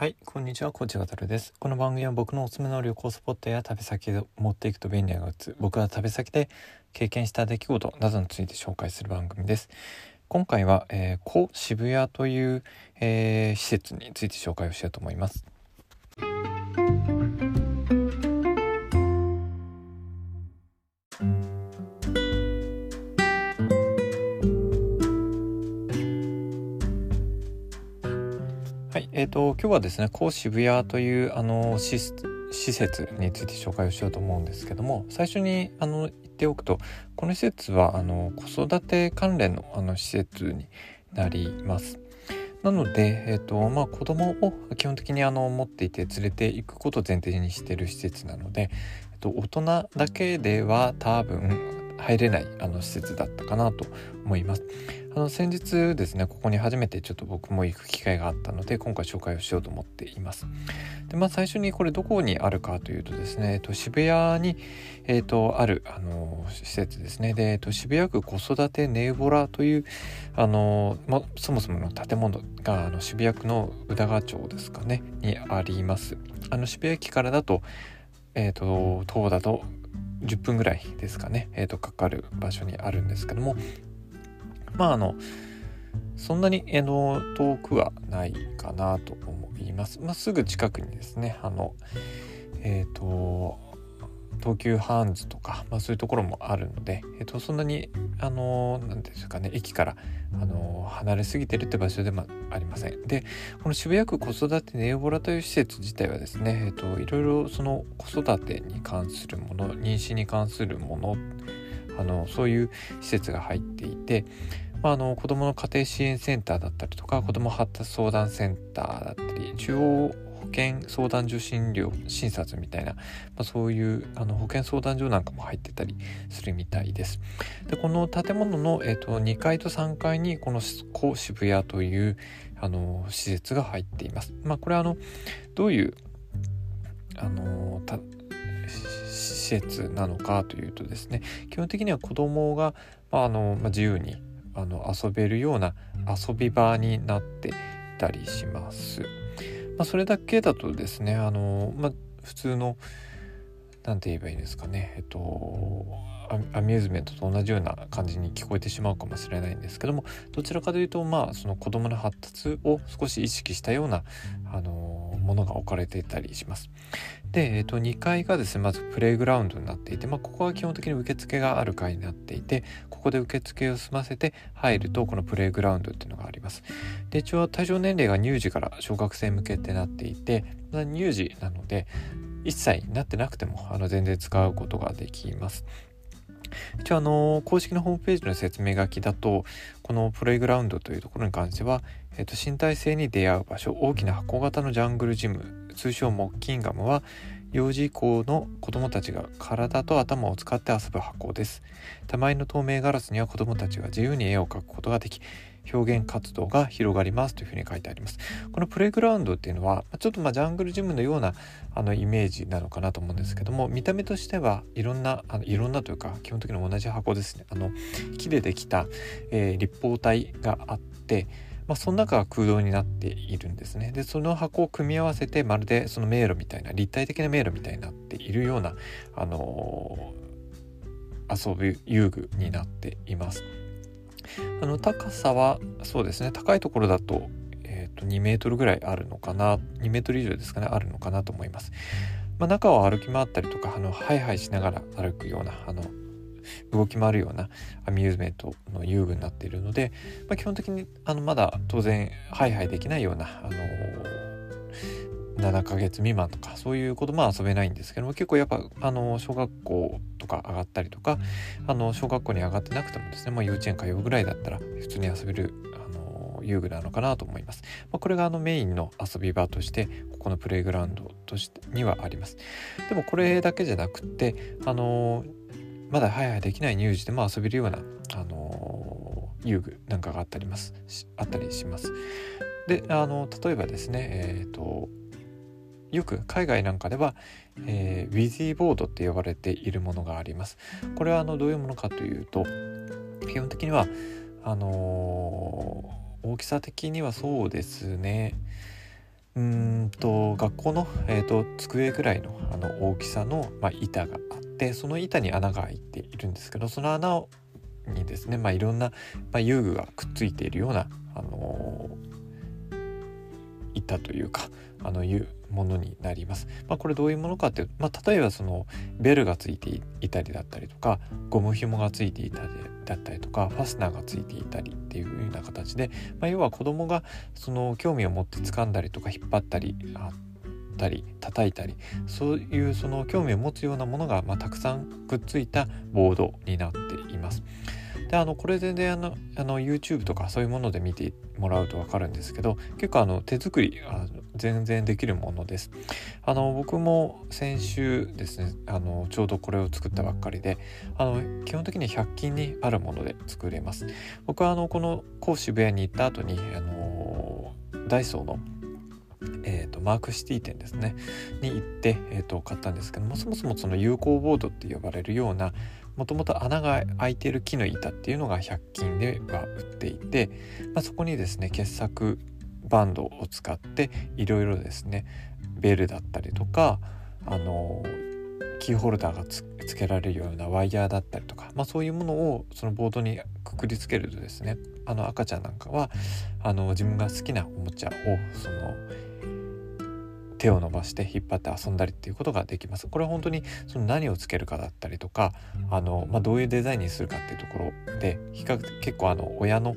はい、こんにちは、コーチ渡です。この番組は僕のおすすめの旅行スポットや旅先を持っていくと便利なグッズ、僕が旅先で経験した出来事などについて紹介する番組です。今回は、えー、古渋谷という、えー、施設について紹介をしようと思います。はい、えーと、今日はですね高渋谷というあの施設について紹介をしようと思うんですけども最初にあの言っておくとこの施設はあの子育て関連のあの施設になります。なので、えーとまあ、子供を基本的にあの持っていて連れていくことを前提にしている施設なので、えーと大人だけでは多分入れないあの施設だったかなと思います。あの先日ですねここに初めてちょっと僕も行く機会があったので今回紹介をしようと思っています。でまあ最初にこれどこにあるかというとですね、えっと、渋谷に、えっと、あるあの施設ですねで、えっと、渋谷区子育てネウボラというあの、ま、そもそもの建物があの渋谷区の宇田川町ですかねにあります。あの渋谷駅からだとえーと、と東だと10分ぐらいですかね、えーと、かかる場所にあるんですけどもまああのそんなに、えの遠くはないかなと思います。まあ、すぐ近くにですねあのえっ、ー、と東急ハンズとか、まあ、そういうところもあるので、えー、とそんなにあの何ていうんですかね駅からあの離れすぎてるって場所でもありません。でこの渋谷区子育てネオボラという施設自体はですね、えーと、いろいろその子育てに関するもの妊娠に関するものあのそういう施設が入っていて、まあ、あの子どもの家庭支援センターだったりとか子ども発達相談センターだったり中央険相談所診療診察みたいな、まあ、そういうあの保険相談所なんかも入ってたりするみたいです。でこの建物の、えーと、2階と3階にこの古渋谷というあの施設が入っています。まあ、これはあのどういうあの施設なのかというとですね基本的には子どもが、まああの、自由にあの遊べるような遊び場になっていたりします。まあ、それだけだとですねあの、まあ、普通の何て言えばいいですかねえっとアミューズメントと同じような感じに聞こえてしまうかもしれないんですけどもどちらかというとまあその子どもの発達を少し意識したようなあのものが置かれていたりします。で、えっと、2階がですねまずプレイグラウンドになっていて、まあ、ここは基本的に受付がある階になっていてここで受付を済ませて入るとこのプレイグラウンドっていうのがあります。で一応対象年齢が乳児から小学生向けってなっていて、乳児なので1歳になってなくてもあの全然使うことができます。一応あの公式のホームページの説明書きだとこのプレイグラウンドというところに関しては、えー、と身体性に出会う場所大きな箱型のジャングルジム通称モッキンガムは幼児以降の子どもたちが体と頭を使って遊ぶ箱です手前の透明ガラスには子どもたちが自由に絵を描くことができ表現活動が広がりますというふうに書いてあります。このプレイグラウンドっていうのはちょっとまあジャングルジムのようなあのイメージなのかなと思うんですけども見た目としてはいろんなあのいろんなというか基本的に同じ箱ですねあの木でできた、えー、立方体があってまあ、その中が空洞になっているんですね。でその箱を組み合わせてまるでその迷路みたいな立体的な迷路みたいになっているような、あのー、遊ぶ遊具になっています。あの高さはそうですね高いところだと,、えーと、2メートルぐらいあるのかな2メートル以上ですかねあるのかなと思います。まあ、中を歩き回ったりとかあのハイハイしながら歩くようなあの動き回るようなアミューズメントの遊具になっているので、まあ、基本的にあのまだ当然ハイハイできないような、あの7ヶ月未満とかそういう子供は遊べないんですけども結構やっぱあの小学校とか上がったりとかあの小学校に上がってなくてもですね、まあ、幼稚園通うぐらいだったら普通に遊べるあの遊具なのかなと思います。まあ、これがあのメインの遊び場としてここのプレイグラウンドとしてにはあります。でもこれだけじゃなくてあのまだハイハイできない乳児でも遊べるような、あの遊具なんかがあったりますあったりします。であの例えばですねえっ、ー、とよく海外なんかでは、えー、ウィズィーボードって呼ばれているものがあります。これはあのどういうものかというと基本的にはあのー、大きさ的にはそうですねうんと学校の、えーと、机ぐらいのあの大きさの、まあ、板があってその板に穴が開いているんですけどその穴にですね、まあ、いろんな、まあ、遊具がくっついているような、あのー、板というかあのいうものになります。まあ、これどういうものかっていう、まあ、例えばそのベルがついていたりだったりとかゴム紐がついていたりだったりとかファスナーがついていたりっていうような形で、まあ、要は子供がその興味を持って掴んだりとか引っ張ったりあったり叩いたりそういうその興味を持つようなものが、まあ、たくさんくっついたボードになっています。であのこれ全然あのあの YouTube とかそういうもので見てもらうと分かるんですけど結構あの手作りあ全然できるものです。あの僕も先週ですねあのちょうどこれを作ったばっかりであの基本的に100均にあるもので作れます。僕はあのこの甲渋谷に行った後にあのダイソーのえーと、マークシティ店ですねに行って、えーと買ったんですけどもそもそもその有効ボードって呼ばれるようなもともと穴が開いてる木の板っていうのが100均では売っていて、まあ、そこにですね傑作バンドを使っていろいろですねベルだったりとかあのキーホルダーがつけられるようなワイヤーだったりとか、まあ、そういうものをそのボードにくくりつけるとですねあの赤ちゃんなんかはあの自分が好きなおもちゃをその手を伸ばして引っ張って遊んだりっていうことができます。これは本当にその何をつけるかだったりとかあの、まあ、どういうデザインにするかっていうところで比較的結構あの親の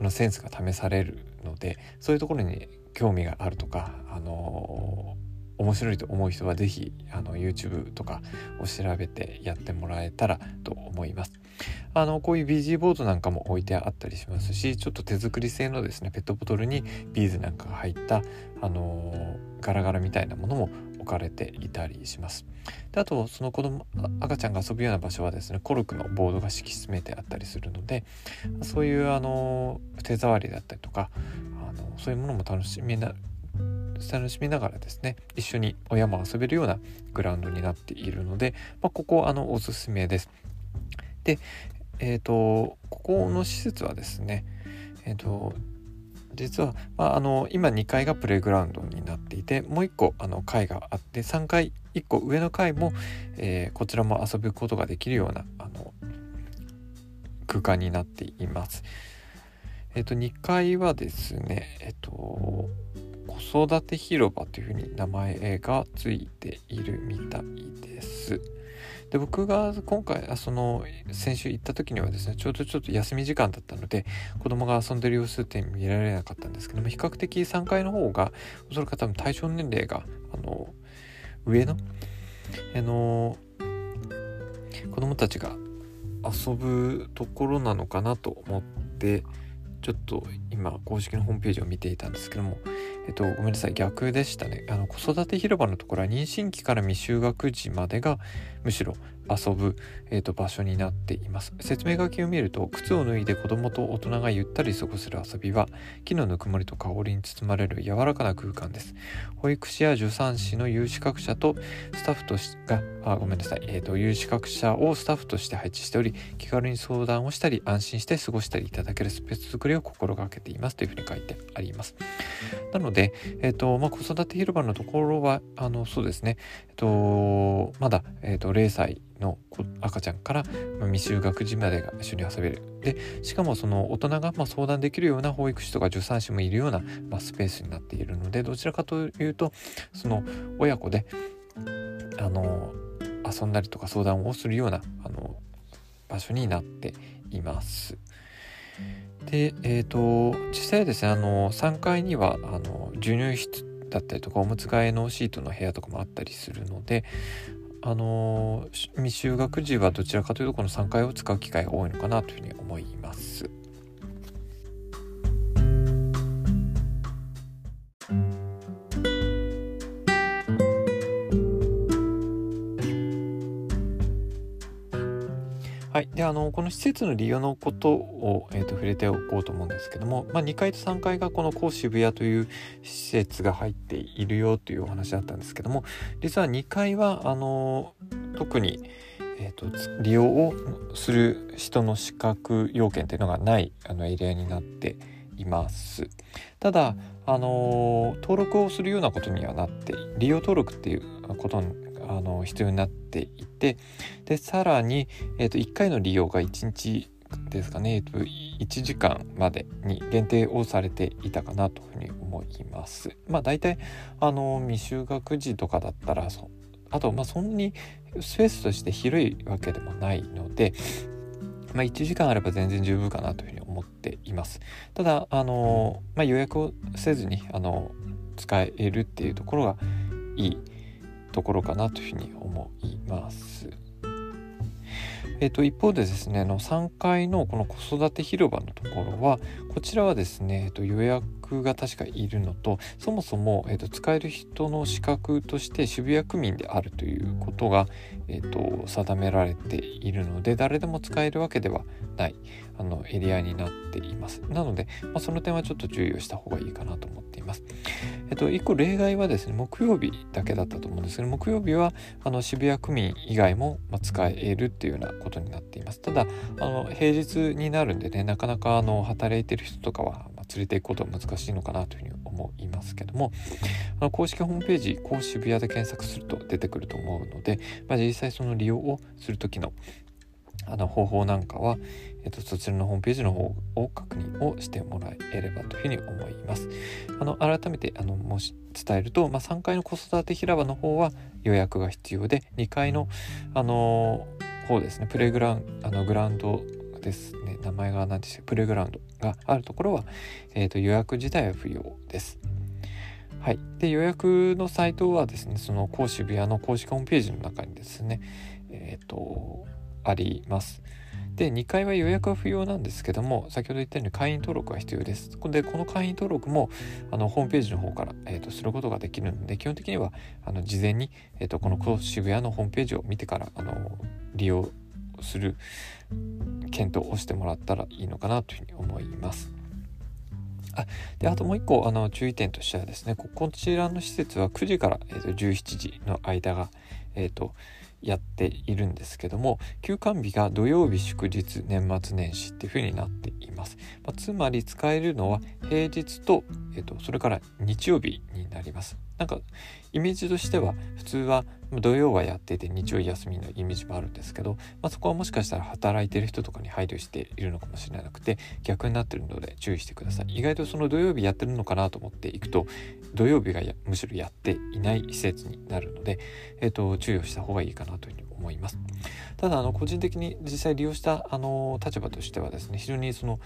のセンスが試されるのでそういうところに興味があるとかあの面白いと思う人は是非あの YouTube とかを調べてやってもらえたらと思います。あのこういう BG ボードなんかも置いてあったりしますしちょっと手作り製のですねペットボトルにビーズなんかが入ったあのガラガラみたいなものも置かれていたりします。であとその子供赤ちゃんが遊ぶような場所はですねコルクのボードが敷き詰めてあったりするのでそういうあの手触りだったりとかあのそういうものも楽しみな楽しみながらですね一緒に親も遊べるようなグラウンドになっているので、まあ、ここあのおすすめです。でえっ、ー、とここの施設はですねえっ、ー、と実は、まあ、あの今2階がプレイグラウンドになっていてもう1個あの階があって3階1個上の階も、えー、こちらも遊ぶことができるようなあの空間になっています。えっ、と2階はですねえっ、と子育て広場というふうに名前がついているみたいです。で僕が今回その先週行った時にはですねちょうどちょっと休み時間だったので子供が遊んでる様子って見られなかったんですけども比較的3階の方がおそらく多分対象年齢があの上のあの子供たちが遊ぶところなのかなと思ってちょっと今公式のホームページを見ていたんですけどもえっとごめんなさい逆でしたね。あの子育て広場のところは妊娠期から未就学児までがむしろ遊ぶ、えーと、場所になっています。説明書きを見ると靴を脱いで子供と大人がゆったり過ごせる遊びは木のぬくもりと香りに包まれる柔らかな空間です。保育士や助産師の有資格者とスタッフとしがあごめんなさい、えーと、有資格者をスタッフとして配置しており気軽に相談をしたり安心して過ごしたりいただけるスペース作りを心がけていますというふうに書いてあります。なので、えーとまあ、子育て広場のところはあのそうですね、えー、とまだ、えー、と0歳の赤ちゃんから未就学児までが一緒に遊べるでしかもその大人がま相談できるような保育士とか助産師もいるような、まスペースになっているのでどちらかというとその親子であの遊んだりとか相談をするようなあの場所になっています。で、えーと、実際ですねあの3階にはあの授乳室だったりとかおむつ替えのシートの部屋とかもあったりするのであの未就学児はどちらかというとこの3階を使う機会が多いのかなというふうに思います。はい、であのこの施設の利用のことを、えーと、触れておこうと思うんですけども、まあ、2階と3階がこの高渋谷という施設が入っているよというお話だったんですけども実は2階はあの特に、えーと、利用をする人の資格要件というのがないあのエリアになっています。ただあの登録をするようなことにはなって利用登録っていうことあの必要になっていてでさらに、えーと、1回の利用が1日ですかね、えーと、1時間までに限定をされていたかなというふうに思います。まあ大体あの未就学児とかだったらそあとまあそんなにスペースとして広いわけでもないので、まあ、1時間あれば全然十分かなというふうに思っています。ただあの、まあ、予約をせずにあの使えるっていうところがいいところかなというふうに思います。えー、と一方でですねの3階のこの子育て広場のところはこちらはですね、えー、と予約が確かいるのとそもそも、えー、と使える人の資格として渋谷区民であるということが、えー、と定められているので誰でも使えるわけではないあのエリアになっていますなので、まあ、その点はちょっと注意をした方がいいかなと思っています。えっと、1個例外はですね木曜日だけだったと思うんですけど木曜日はあの渋谷区民以外も、ま使えるっていうようなことになっていますただあの平日になるんでねなかなかあの働いてる人とかは、ま連れていくことは難しいのかなというふうに思いますけどもあの公式ホームページ「こう渋谷」で検索すると出てくると思うので、まあ、実際その利用をする時のあの方法なんかは、えっと、そちらのホームページの方を確認をしてもらえればというふうに思います。あの改めてあのもし伝えると、まあ、3階の子育て広場の方は予約が必要で2階の、あの方ですねプレグラウンあのグラウンドですね名前が何でしたプレグラウンドがあるところは、えーと、予約自体は不要です。はい、で予約のサイトはですねその講渋谷の公式ホームページの中にですねえっ、ー、とあります。で2階は予約は不要なんですけども先ほど言ったように会員登録は必要です。でこの会員登録もあのホームページの方から、えーと、することができるので基本的にはあの事前に、えーと、この渋谷のホームページを見てからあの利用する検討をしてもらったらいいのかなというふうに思います。あであともう一個あの注意点としてはですねこちらの施設は9時から、えーと、17時の間が、えーとやっているんですけども休館日が土曜日祝日年末年始っていう風になっています、まあ、つまり使えるのは平日と,、えーと、それから日曜日になります。なんかイメージとしては普通は土曜はやってて日曜休みのイメージもあるんですけど、まあ、そこはもしかしたら働いてる人とかに配慮しているのかもしれなくて逆になってるので注意してください。意外とその土曜日やってるのかなと思っていくと土曜日がむしろやっていない施設になるので、えーと、注意をした方がいいかなというふうに思います。ただあの個人的に実際利用したあの立場としてはですね非常にその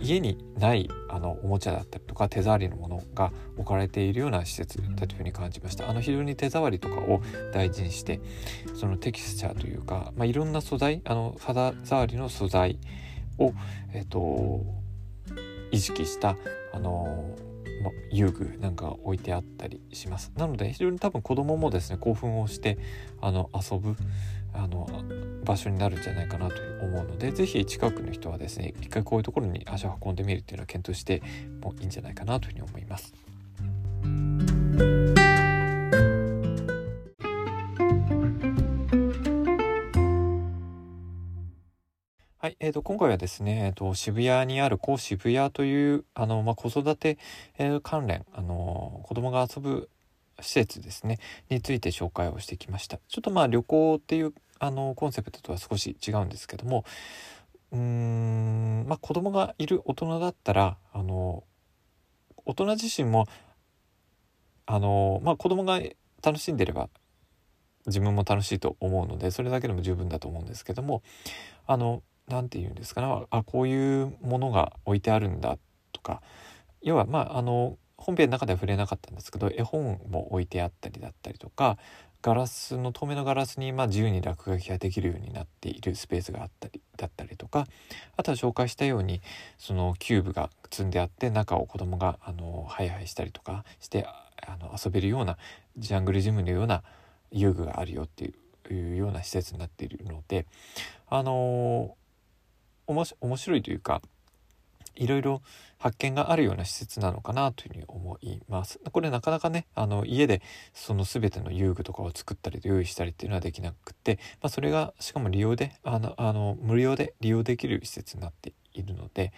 家にないあのおもちゃだったりとか手触りのものが置かれているような施設だというふうに感じました。あの非常に手触りとかを大事にしてそのテキスチャーというか、まあ、いろんな素材あの肌触りの素材を、えっと、意識したあの遊具なんかが置いてあったりします。なので非常に多分子供もですね興奮をしてあの遊ぶあの場所になるんじゃないかなと思うので是非近くの人はですね一回こういうところに足を運んでみるっていうのは検討してもいいんじゃないかなというふうに思います。はい、えーと、今回はですね、えーと、渋谷にある高渋谷というあの、まあ、子育て、え、関連あの子供が遊ぶ施設ですねについて紹介をしてきましたちょっとまあ旅行っていうあのコンセプトとは少し違うんですけどもうーんまあ子供がいる大人だったらあの大人自身もあのまあ子供が楽しんでれば自分も楽しいと思うのでそれだけでも十分だと思うんですけどもあの何て言うんですかねあこういうものが置いてあるんだとか要はまああの本編の中では触れなかったんですけど絵本も置いてあったりだったりとかガラスの透明のガラスにまあ自由に落書きができるようになっているスペースがあったりだったりとかあとは紹介したようにそのキューブが積んであって中を子供があのハイハイしたりとかしてあの遊べるようなジャングルジムのような遊具があるよっていうような施設になっているのであの面白いというかいろいろ発見があるような施設なのかなというふうに思います。これなかなかねあの家でその全ての遊具とかを作ったり用意したりっていうのはできなくて、まあ、それがしかも利用であのあの無料で利用できる施設になっているので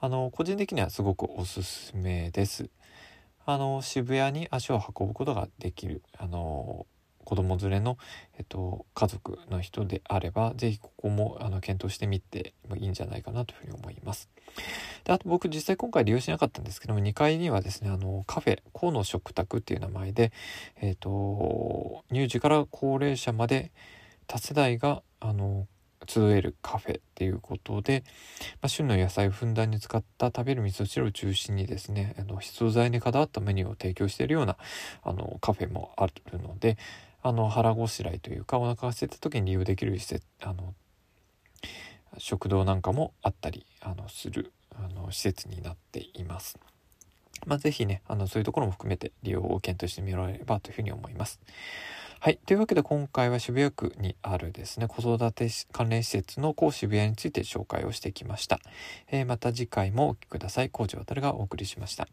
あの個人的にはすごくおすすめです。あの渋谷に足を運ぶことができるあの子供連れの、えっと、家族の人であれば是非ここもあの検討してみてもいいんじゃないかなというふうに思います。であと僕実際今回利用しなかったんですけども2階にはですねあのカフェ河野食卓っていう名前で、えっと、乳児から高齢者まで多世代があの集えるカフェっていうことで、まあ、旬の野菜をふんだんに使った食べる味噌汁を中心にですねあの必材にこだわったメニューを提供しているようなあのカフェもあるのであの腹ごしらえというかお腹が空いた時に利用できる施設あの食堂なんかもあったりあのするあの施設になっています。まあ、ぜひねあのそういうところも含めて利用を検討してみられればというふうに思います。はい。というわけで今回は渋谷区にあるですね、子育て関連施設の高渋谷について紹介をしてきました。えー、また次回もお聴きください。コーチ渡がお送りしました。